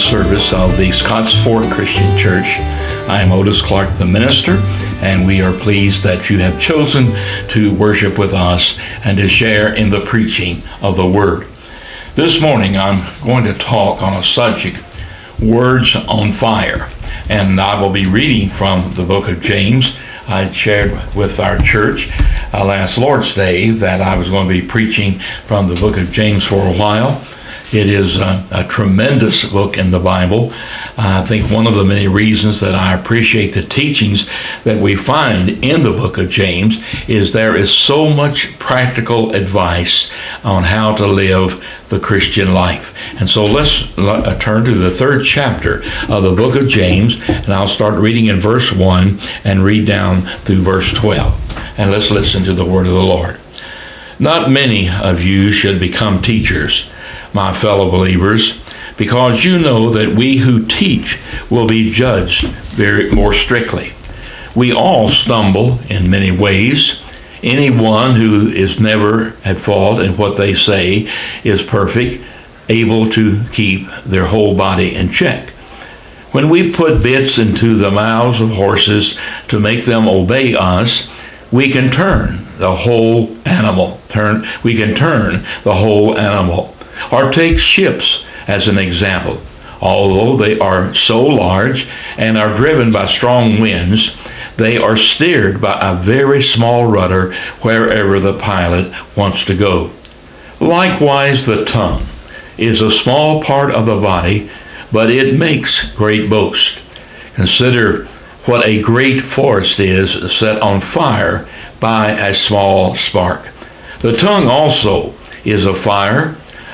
service of the Scotts Fort Christian Church. I am Otis Clark, the minister, and we are pleased that you have chosen to worship with us and to share in the preaching of the Word. This morning I'm going to talk on a subject, Words on Fire, and I will be reading from the book of James. I shared with our church uh, last Lord's Day that I was going to be preaching from the book of James for a while it is a, a tremendous book in the Bible. I think one of the many reasons that I appreciate the teachings that we find in the book of James is there is so much practical advice on how to live the Christian life. And so let's uh, turn to the third chapter of the book of James, and I'll start reading in verse 1 and read down through verse 12. And let's listen to the word of the Lord. Not many of you should become teachers my fellow believers, because you know that we who teach will be judged very more strictly. We all stumble in many ways. Anyone who is never at fault in what they say is perfect, able to keep their whole body in check. When we put bits into the mouths of horses to make them obey us, we can turn the whole animal. Turn we can turn the whole animal. Or take ships as an example. Although they are so large and are driven by strong winds, they are steered by a very small rudder wherever the pilot wants to go. Likewise, the tongue is a small part of the body, but it makes great boast. Consider what a great forest is set on fire by a small spark. The tongue also is a fire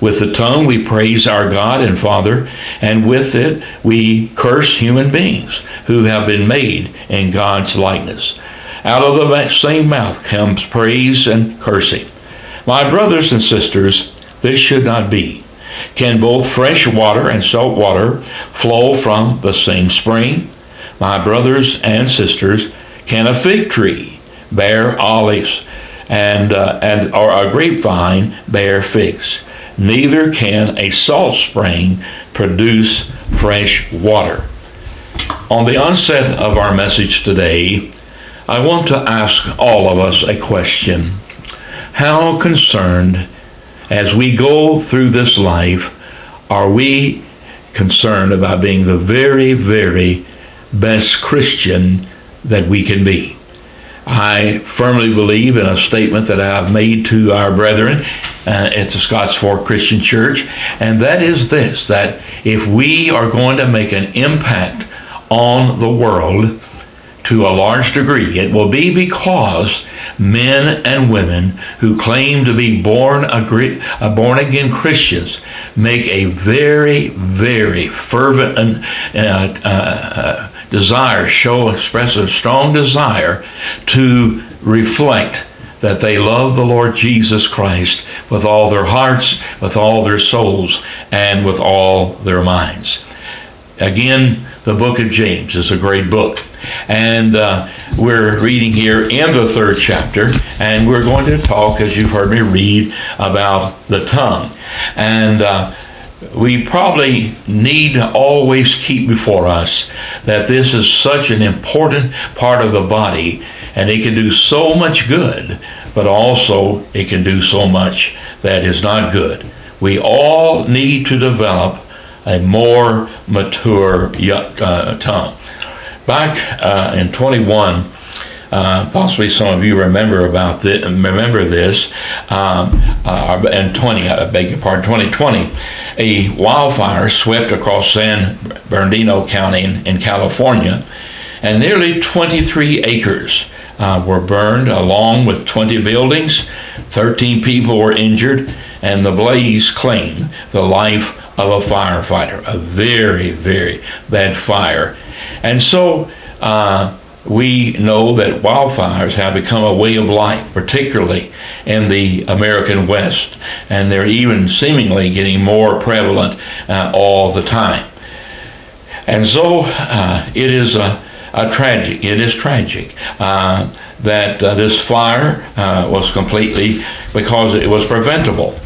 With the tongue we praise our God and Father, and with it we curse human beings who have been made in God's likeness. Out of the same mouth comes praise and cursing. My brothers and sisters, this should not be. Can both fresh water and salt water flow from the same spring? My brothers and sisters, can a fig tree bear olives and, uh, and or a grapevine bear figs? Neither can a salt spring produce fresh water. On the onset of our message today, I want to ask all of us a question. How concerned, as we go through this life, are we concerned about being the very, very best Christian that we can be? I firmly believe in a statement that I have made to our brethren uh, at the Scotts Fort Christian Church, and that is this that if we are going to make an impact on the world to a large degree, it will be because men and women who claim to be born, uh, born again Christians make a very, very fervent uh, uh, desire, show, express a strong desire to reflect that they love the Lord Jesus Christ with all their hearts, with all their souls, and with all their minds. Again, the book of James is a great book. And uh, we're reading here in the third chapter, and we're going to talk, as you've heard me read, about the tongue. And uh, we probably need to always keep before us that this is such an important part of the body and it can do so much good, but also it can do so much that is not good. We all need to develop a more mature uh, tongue. Back uh, in 21, uh, possibly some of you remember about this, remember this, um, uh, and 20, I beg your pardon, 2020, a wildfire swept across San Bernardino County in, in California, and nearly 23 acres uh, were burned along with 20 buildings. 13 people were injured, and the blaze claimed the life of a firefighter. A very, very bad fire. And so uh, we know that wildfires have become a way of life, particularly in the American West, and they're even seemingly getting more prevalent uh, all the time. And so uh, it is a, a, tragic, it is tragic uh, that uh, this fire uh, was completely, because it was preventable.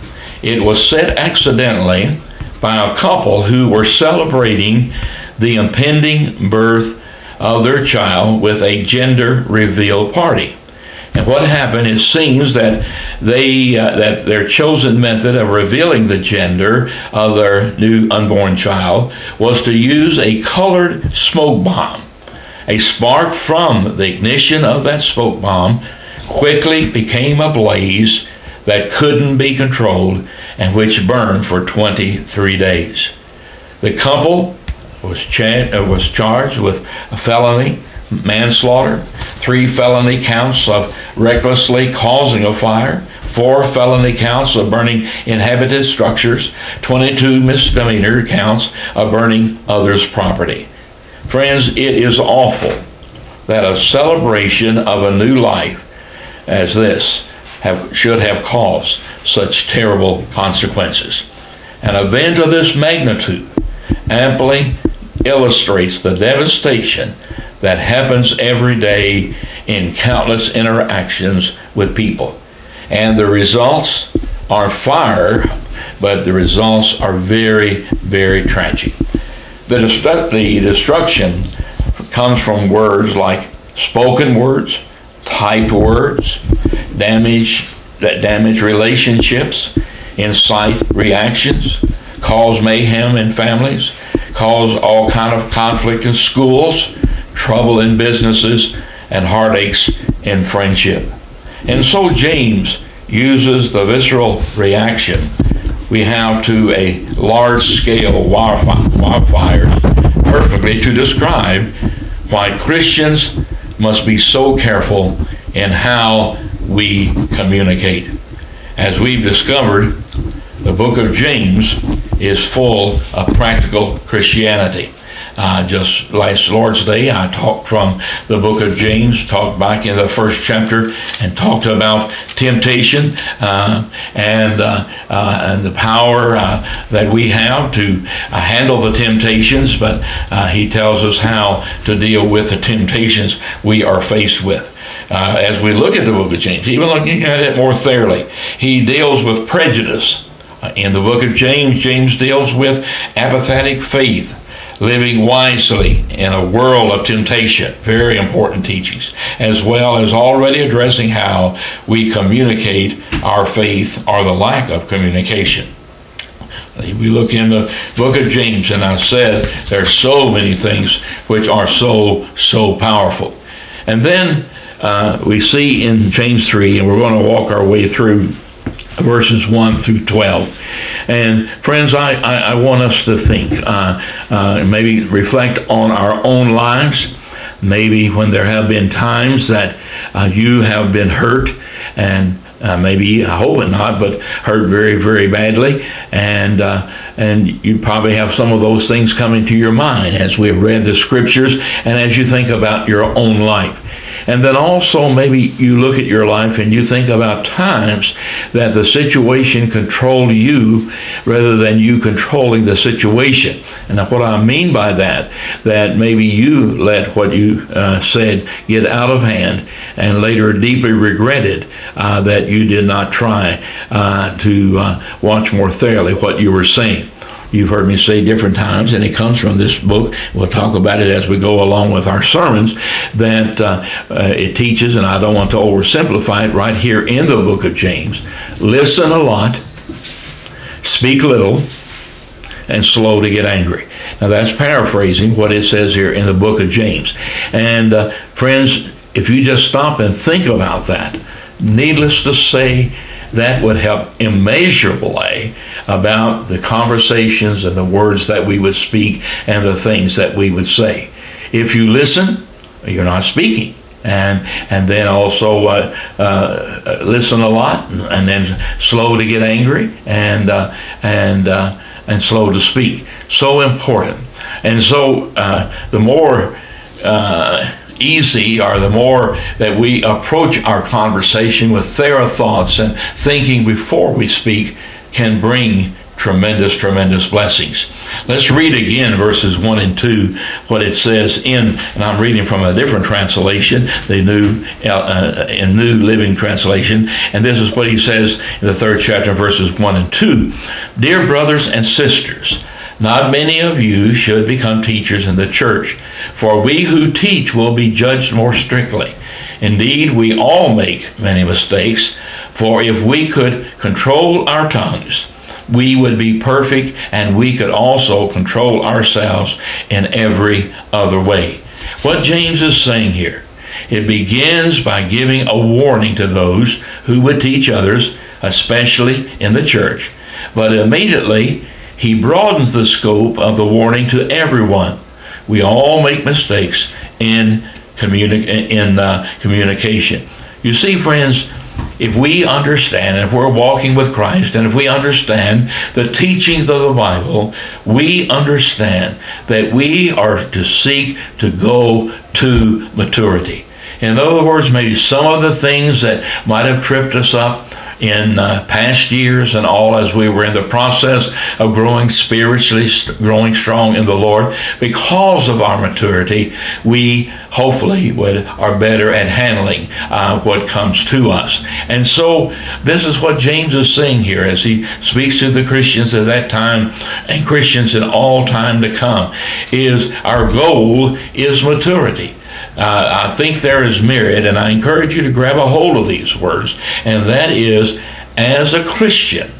It was set accidentally by a couple who were celebrating the impending birth of their child with a gender reveal party. And what happened, it seems that they uh, that their chosen method of revealing the gender of their new unborn child was to use a colored smoke bomb. A spark from the ignition of that smoke bomb quickly became a blaze that couldn't be controlled and which burned for 23 days. The couple was, cha- uh, was charged with a felony manslaughter, three felony counts of recklessly causing a fire, four felony counts of burning inhabited structures, 22 misdemeanor counts of burning others' property. Friends, it is awful that a celebration of a new life as this have, should have caused such terrible consequences. An event of this magnitude amply illustrates the devastation that happens every day in countless interactions with people. And the results are fire, but the results are very, very tragic. The, destru- the destruction comes from words like spoken words, typed words, damage that damage relationships, incite reactions, cause mayhem in families, cause all kind of conflict in schools, trouble in businesses, and heartaches in friendship. And so James uses the visceral reaction we have to a large scale wildfire perfectly to describe why Christians must be so careful in how we communicate. As we've discovered, the book of James is full of practical Christianity. Uh, just last Lord's Day, I talked from the book of James, talked back in the first chapter, and talked about temptation uh, and uh, uh and the power uh, that we have to uh, handle the temptations. But he tells us how to deal with the temptations we are faced with. as we look at the book of James, even looking at it more thoroughly, he deals with prejudice. in the book of James, James deals with apathetic faith living wisely in a world of temptation. Very important teachings, as well as already addressing how we communicate our faith or the lack of communication. We look in the book of James, and I said there are so many things which are so, so powerful. And then uh, we see in James 3, and we're going to walk our way through verses 1 through 12. And friends, I, I, I want us to think, uh, uh, maybe reflect on our own lives. Maybe when there have been times that uh, you have been hurt and uh, maybe I hope not, but hurt very, very badly, and uh, and you probably have some of those things coming to your mind as we've read the scriptures and as you think about your own life. And then also, maybe you look at your life and you think about times that the situation controlled you rather than you controlling the situation. And what I mean by that, that maybe you let what you uh, said get out of hand and later deeply regretted uh, that you did not try uh, to uh, watch more thoroughly what you were saying. You've heard me say different times, and it comes from this book. We'll talk about it as we go along with our sermons. That uh, uh, it teaches, and I don't want to oversimplify it right here in the book of James. Listen a lot, speak little, and slow to get angry. Now that's paraphrasing what it says here in the book of James. And uh, friends, if you just stop and think about that, needless to say, that would help immeasurably about the conversations and the words that we would speak and the things that we would say. If you listen, you're not speaking. and and then also uh, uh, listen a lot, and then slow to get angry, and uh, and uh, and slow to speak. So important. And so uh, the more uh, easy or the more that we approach our conversation with thorough thoughts and thinking before we speak can bring tremendous, tremendous blessings. Let's read again verses 1 and 2, what it says in, and I'm reading from a different translation, the New, uh, in New Living Translation, and this is what he says in the third chapter, verses 1 and 2. Dear brothers and sisters, not many of you should become teachers in the church, for we who teach will be judged more strictly. Indeed, we all make many mistakes, for if we could control our tongues, we would be perfect and we could also control ourselves in every other way. What James is saying here, it begins by giving a warning to those who would teach others, especially in the church. But immediately, he broadens the scope of the warning to everyone. We all make mistakes in, communi- in uh, communication. You see, friends, if we understand, if we're walking with Christ, and if we understand the teachings of the Bible, we understand that we are to seek to go to maturity. In other words, maybe some of the things that might have tripped us up in uh, past years and all as we were in the process of growing spiritually, growing strong in the Lord. Because of our maturity, we hopefully would, are better at handling uh, what comes to us. And so this is what James is saying here as he speaks to the Christians at that time and Christians in all time to come is our goal is maturity uh, I think there is merit, and I encourage you to grab a hold of these words, and that is as a Christian,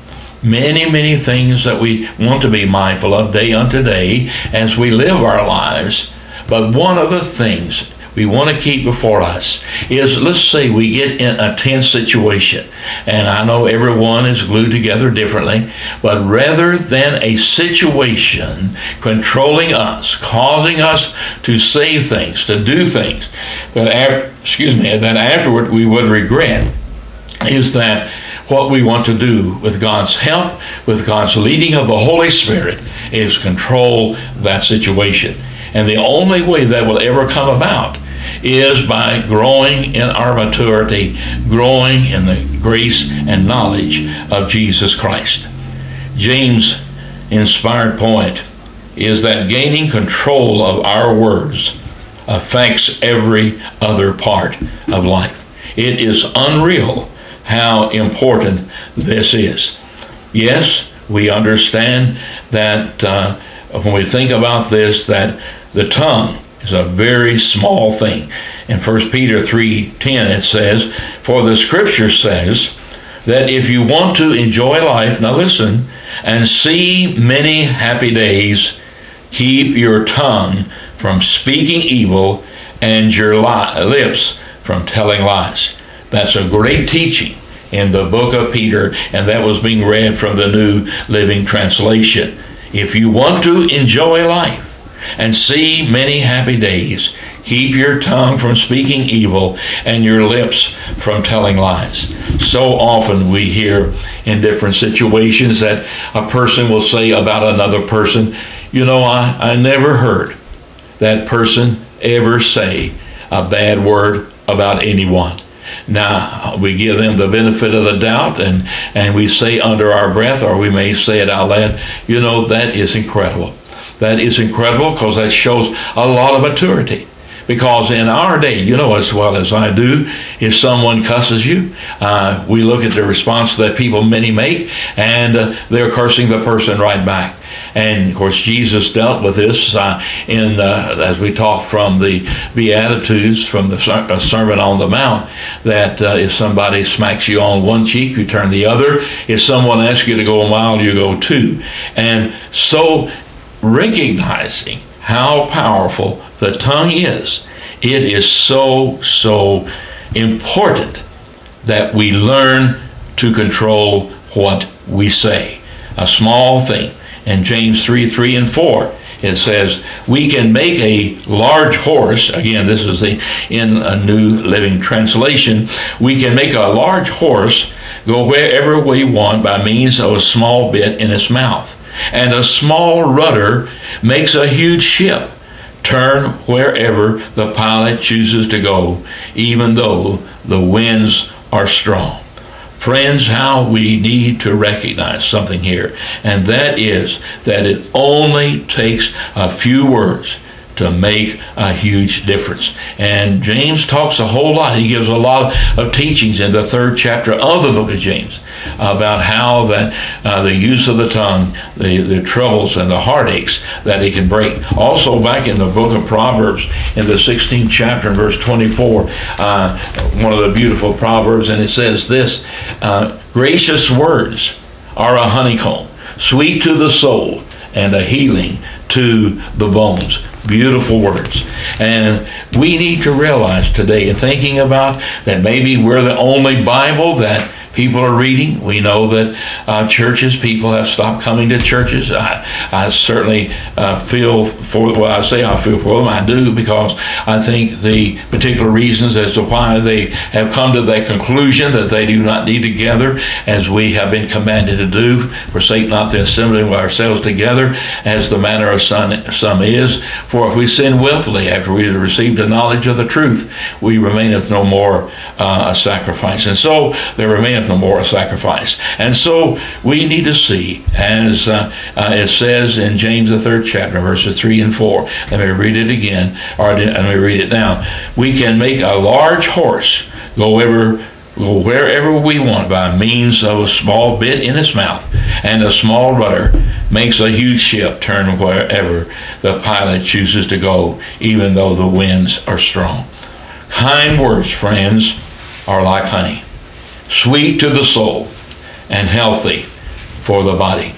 many, many things that we want to be mindful of day unto day as we live our lives. But one of the things we want to keep before us is let's say we get in a tense situation and i know everyone is glued together differently but rather than a situation controlling us causing us to say things to do things that after, excuse me that afterward we would regret is that what we want to do with God's help, with God's leading of the Holy Spirit, is control that situation. And the only way that will ever come about is by growing in our maturity, growing in the grace and knowledge of Jesus Christ. James' inspired point is that gaining control of our words affects every other part of life. It is unreal how important this is. Yes, we understand that uh, when we think about this, that the tongue is a very small thing. In 1 Peter 3:10 it says, "For the scripture says that if you want to enjoy life, now listen, and see many happy days, keep your tongue from speaking evil and your li- lips from telling lies." That's a great teaching in the book of Peter, and that was being read from the New Living Translation. If you want to enjoy life, and see many happy days. Keep your tongue from speaking evil and your lips from telling lies. So often we hear in different situations that a person will say about another person, you know, I, I never heard that person ever say a bad word about anyone. Now, we give them the benefit of the doubt and, and we say under our breath, or we may say it out loud, you know, that is incredible. That is incredible because that shows a lot of maturity. Because in our day, you know as well as I do, if someone cusses you, uh, we look at the response that people many make, and uh, they're cursing the person right back. And of course, Jesus dealt with this uh, in uh, as we talk from the Beatitudes, from the uh, Sermon on the Mount, that uh, if somebody smacks you on one cheek, you turn the other. If someone asks you to go a mile, you go two. And so recognizing how powerful the tongue is, it is so, so important that we learn to control what we say. A small thing. In James 3 3 and 4, it says, We can make a large horse, again, this is the, in a New Living Translation, we can make a large horse go wherever we want by means of a small bit in its mouth. And a small rudder makes a huge ship turn wherever the pilot chooses to go, even though the winds are strong. Friends, how we need to recognize something here, and that is that it only takes a few words to make a huge difference. And James talks a whole lot. He gives a lot of teachings in the third chapter of the book of James about how that uh, the use of the tongue, the, the troubles and the heartaches that it can break. Also, back in the book of Proverbs, in the 16th chapter, verse 24, uh, one of the beautiful proverbs, and it says this uh, Gracious words are a honeycomb, sweet to the soul, and a healing to the bones beautiful words. And we need to realize today, in thinking about that maybe we're the only Bible that people are reading. We know that uh, churches, people have stopped coming to churches. I, I certainly uh, feel for, well, I say I feel for them, I do, because I think the particular reasons as to why they have come to that conclusion that they do not need to gather as we have been commanded to do, forsake not the assembling of ourselves together as the manner of some, some is. For if we sin willfully after we have received the knowledge of the truth, we remaineth no more uh, a sacrifice. And so there remaineth no more a sacrifice. And so we need to see, as uh, uh, it says in James, the third chapter, verses 3 and 4. Let me read it again, or let me read it now. We can make a large horse go ever go wherever we want by means of a small bit in its mouth, and a small rudder makes a huge ship turn wherever the pilot chooses to go, even though the winds are strong. Kind words, friends, are like honey sweet to the soul, and healthy for the body.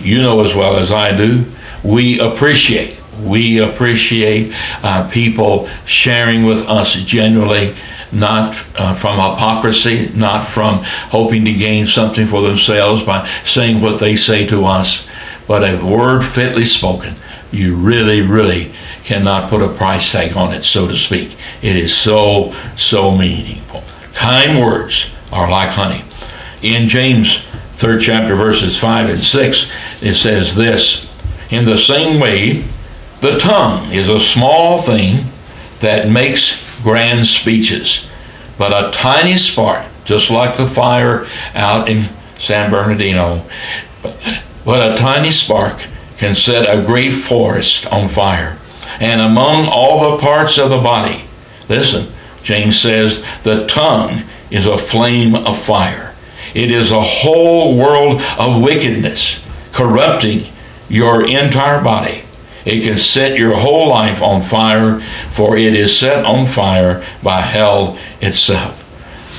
You know as well as I do, we appreciate, we appreciate uh, people sharing with us genuinely, not uh, from hypocrisy, not from hoping to gain something for themselves by saying what they say to us, but a word fitly spoken. You really, really cannot put a price tag on it, so to speak. It is so, so meaningful. Kind words are like honey. In James, third chapter, verses 5 and 6, it says this In the same way, the tongue is a small thing that makes grand speeches, but a tiny spark, just like the fire out in San Bernardino, but a tiny spark can set a great forest on fire. And among all the parts of the body, listen, James says, the tongue is a flame of fire. It is a whole world of wickedness corrupting your entire body. It can set your whole life on fire, for it is set on fire by hell itself.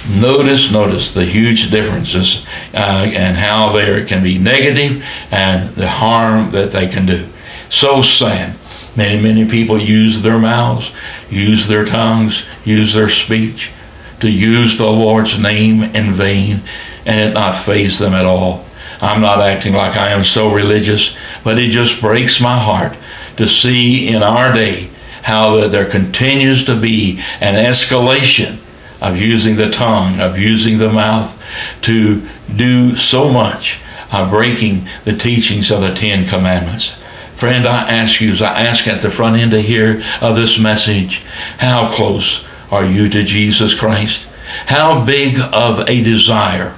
Notice, notice the huge differences uh, and how there can be negative and the harm that they can do. So sad. Many, many people use their mouths, use their tongues, use their speech to use the Lord's name in vain and it not faze them at all. I'm not acting like I am so religious, but it just breaks my heart to see in our day how that there continues to be an escalation of using the tongue, of using the mouth to do so much of breaking the teachings of the Ten Commandments. Friend, I ask you, as I ask at the front end to hear of this message, how close are you to Jesus Christ? How big of a desire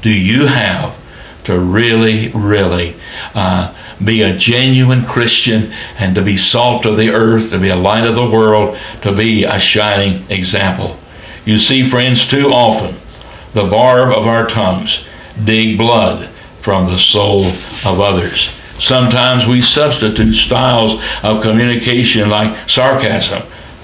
do you have to really, really uh, be a genuine Christian and to be salt of the earth, to be a light of the world, to be a shining example? You see, friends, too often the barb of our tongues dig blood from the soul of others. Sometimes we substitute styles of communication like sarcasm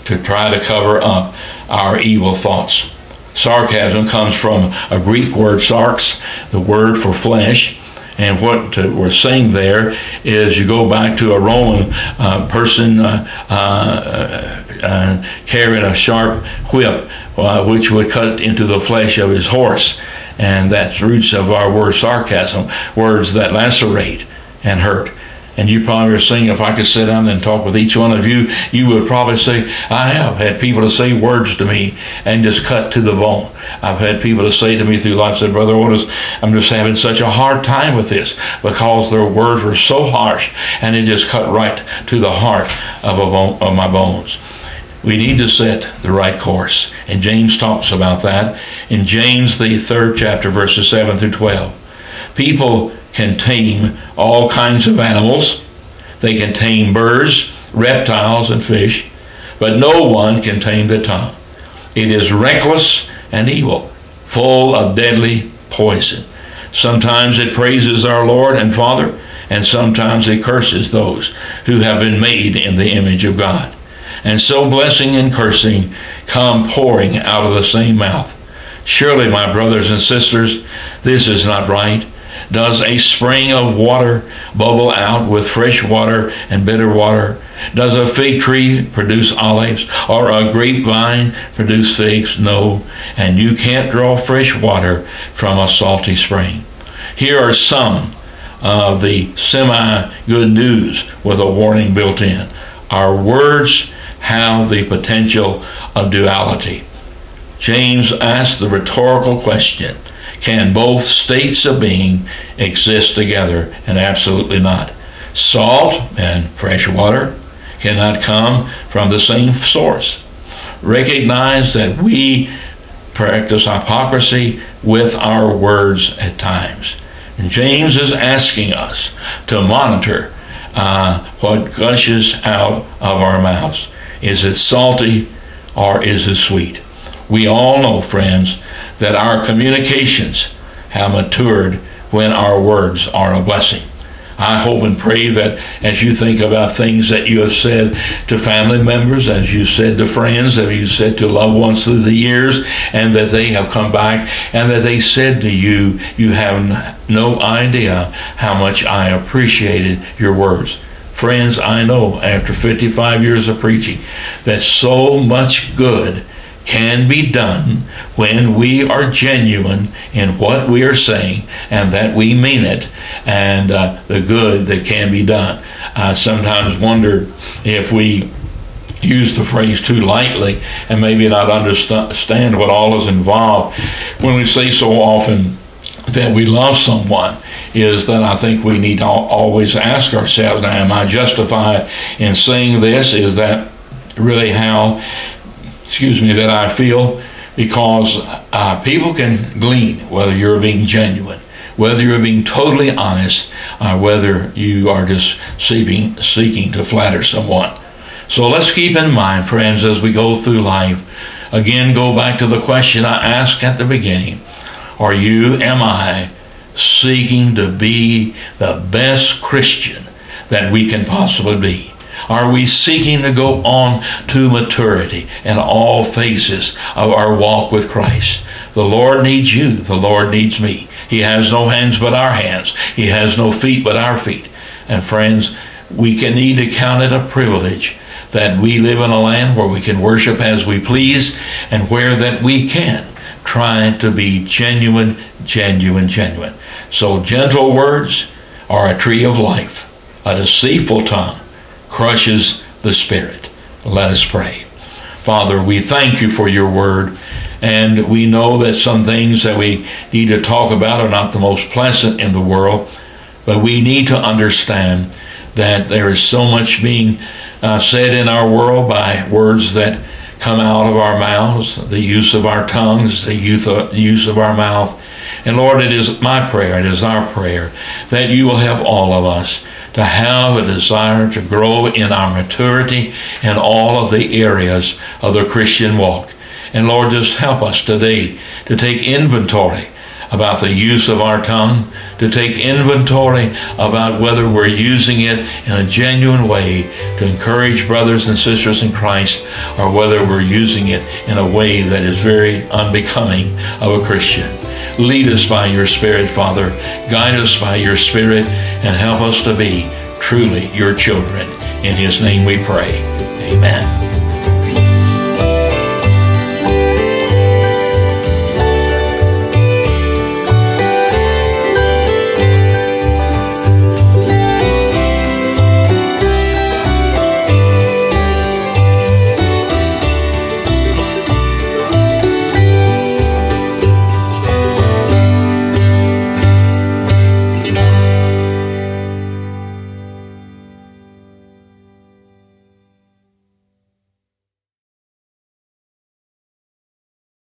to try to cover up our evil thoughts. Sarcasm comes from a Greek word, sarx, the word for flesh. And what we're saying there is you go back to a Roman uh, person uh, uh, uh carrying a sharp whip, uh, which would cut into the flesh of his horse. And that's roots of our word sarcasm, words that lacerate and hurt. And you probably are saying, if I could sit down and talk with each one of you, you would probably say, I have had people to say words to me and just cut to the bone. I've had people to say to me through life, said, Brother Otis, I'm just having such a hard time with this because their words were so harsh and it just cut right to the heart of, bone, of my bones. We need to set the right course. And James talks about that in James, the third chapter, verses 7 through 12. People can tame all kinds of animals. They can tame birds, reptiles, and fish, but no one can tame the tongue. It is reckless and evil, full of deadly poison. Sometimes it praises our Lord and Father, and sometimes it curses those who have been made in the image of God. And so blessing and cursing come pouring out of the same mouth. Surely, my brothers and sisters, this is not right. Does a spring of water bubble out with fresh water and bitter water? Does a fig tree produce olives or a grapevine produce figs? No. And you can't draw fresh water from a salty spring. Here are some of the semi good news with a warning built in. Our words have the potential of duality. James asks the rhetorical question can both states of being exist together? And absolutely not. Salt and fresh water cannot come from the same source. Recognize that we practice hypocrisy with our words at times. And James is asking us to monitor uh, what gushes out of our mouths. Is it salty or is it sweet? We all know, friends, that our communications have matured when our words are a blessing. I hope and pray that as you think about things that you have said to family members, as you said to friends, as you said to loved ones through the years, and that they have come back and that they said to you, you have no idea how much I appreciated your words. Friends, I know after 55 years of preaching that so much good can be done when we are genuine in what we are saying and that we mean it and uh, the good that can be done. I sometimes wonder if we use the phrase too lightly and maybe not understand what all is involved when we say so often that we love someone is that I think we need to always ask ourselves, now, am I justified in saying this? Is that really how, excuse me, that I feel? Because uh, people can glean whether you're being genuine, whether you're being totally honest, uh, whether you are just seeking, seeking to flatter someone. So let's keep in mind, friends, as we go through life, again, go back to the question I asked at the beginning Are you, am I, seeking to be the best Christian that we can possibly be? Are we seeking to go on to maturity in all phases of our walk with Christ? The Lord needs you. The Lord needs me. He has no hands but our hands. He has no feet but our feet. And friends, we can need to count it a privilege that we live in a land where we can worship as we please and where that we can try to be genuine, genuine, genuine. So gentle words are a tree of life. A deceitful tongue crushes the spirit. Let us pray. Father, we thank you for your word. And we know that some things that we need to talk about are not the most pleasant in the world, but we need to understand that there is so much being uh, said in our world by words that come out of our mouths, the use of our tongues, the use of our mouth. And Lord, it is my prayer, it is our prayer that you will have all of us to have a desire to grow in our maturity in all of the areas of the Christian walk. And Lord, just help us today to take inventory about the use of our tongue, to take inventory about whether we're using it in a genuine way to encourage brothers and sisters in Christ, or whether we're using it in a way that is very unbecoming of a Christian. Lead us by your Spirit, Father. Guide us by your Spirit and help us to be truly your children. In His name we pray. Amen.